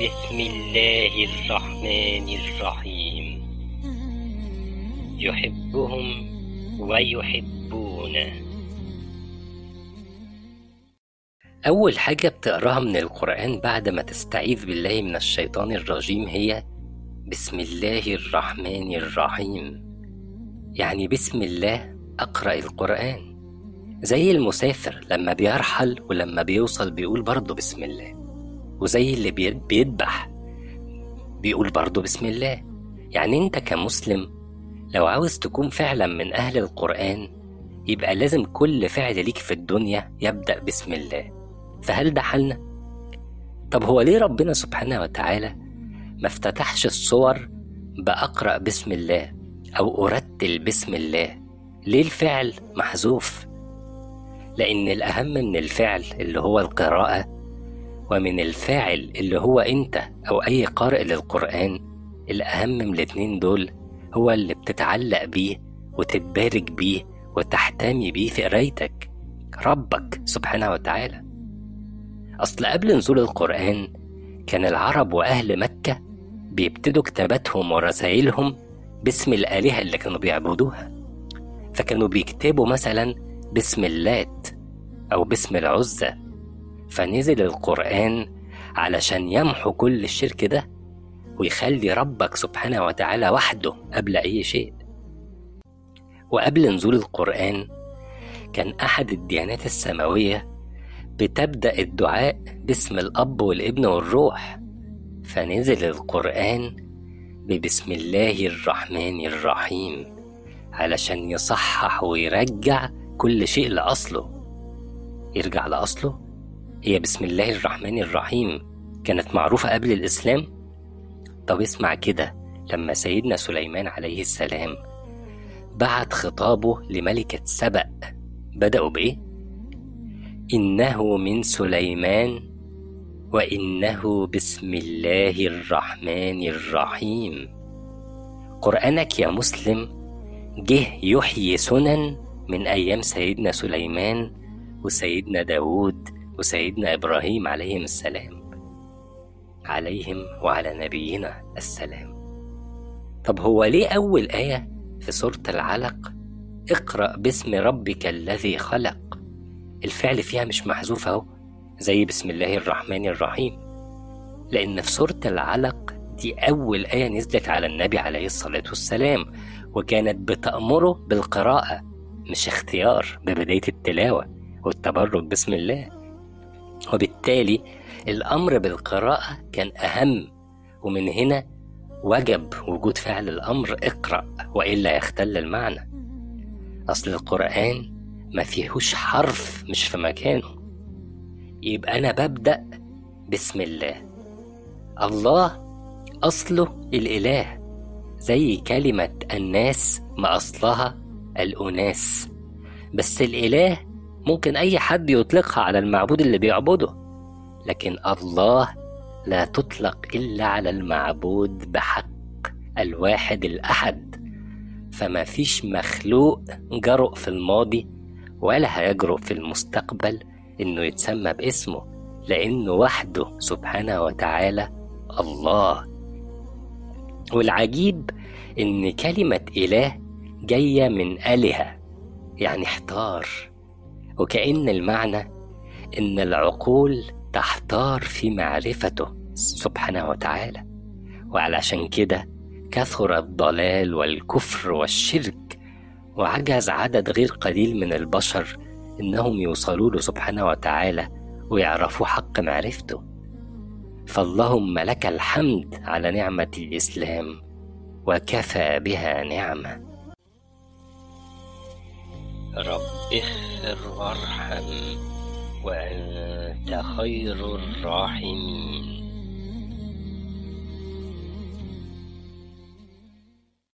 بسم الله الرحمن الرحيم. يحبهم ويحبونه. أول حاجة بتقراها من القرآن بعد ما تستعيذ بالله من الشيطان الرجيم هي بسم الله الرحمن الرحيم. يعني بسم الله أقرأ القرآن. زي المسافر لما بيرحل ولما بيوصل بيقول برضه بسم الله. وزي اللي بي- بيذبح بيقول برضه بسم الله يعني انت كمسلم لو عاوز تكون فعلا من أهل القرآن يبقى لازم كل فعل ليك في الدنيا يبدأ بسم الله فهل ده حالنا؟ طب هو ليه ربنا سبحانه وتعالى ما افتتحش الصور بأقرأ بسم الله أو أرتل بسم الله ليه الفعل محذوف؟ لأن الأهم من الفعل اللي هو القراءة ومن الفاعل اللي هو أنت أو أي قارئ للقرآن الأهم من الاتنين دول هو اللي بتتعلق بيه وتتبارك بيه وتحتمي بيه في قرايتك ربك سبحانه وتعالى. أصل قبل نزول القرآن كان العرب وأهل مكة بيبتدوا كتاباتهم ورسائلهم باسم الآلهة اللي كانوا بيعبدوها. فكانوا بيكتبوا مثلا باسم اللات أو باسم العزة فنزل القرآن علشان يمحو كل الشرك ده ويخلي ربك سبحانه وتعالى وحده قبل أي شيء. وقبل نزول القرآن كان أحد الديانات السماوية بتبدأ الدعاء باسم الأب والابن والروح. فنزل القرآن ببسم الله الرحمن الرحيم علشان يصحح ويرجع كل شيء لأصله. يرجع لأصله؟ هي بسم الله الرحمن الرحيم. كانت معروفة قبل الإسلام؟ طب اسمع كده لما سيدنا سليمان عليه السلام بعت خطابه لملكة سبأ بدأوا بإيه؟ إنه من سليمان وإنه بسم الله الرحمن الرحيم. قرآنك يا مسلم جه يحيي سنن من أيام سيدنا سليمان وسيدنا داود وسيدنا إبراهيم عليهم السلام. عليهم وعلى نبينا السلام. طب هو ليه أول آية في سورة العلق؟ اقرأ باسم ربك الذي خلق. الفعل فيها مش محذوف أهو زي بسم الله الرحمن الرحيم. لأن في سورة العلق دي أول آية نزلت على النبي عليه الصلاة والسلام وكانت بتأمره بالقراءة مش اختيار ببداية التلاوة والتبرك بسم الله. وبالتالي الأمر بالقراءة كان أهم ومن هنا وجب وجود فعل الأمر اقرأ وإلا يختل المعنى. أصل القرآن ما فيهوش حرف مش في مكانه. يبقى أنا ببدأ بسم الله. الله أصله الإله زي كلمة الناس ما أصلها الأناس. بس الإله ممكن أي حد يطلقها على المعبود اللي بيعبده. لكن الله لا تطلق إلا على المعبود بحق الواحد الأحد. فما فيش مخلوق جرؤ في الماضي ولا هيجرؤ في المستقبل إنه يتسمى باسمه لأنه وحده سبحانه وتعالى الله. والعجيب إن كلمة إله جاية من آلهة يعني احتار. وكأن المعنى إن العقول تحتار في معرفته سبحانه وتعالى. وعلشان كده كثر الضلال والكفر والشرك وعجز عدد غير قليل من البشر إنهم يوصلوا له سبحانه وتعالى ويعرفوا حق معرفته. فاللهم لك الحمد على نعمة الإسلام وكفى بها نعمة. رب اغفر وارحم وأنت خير الراحمين.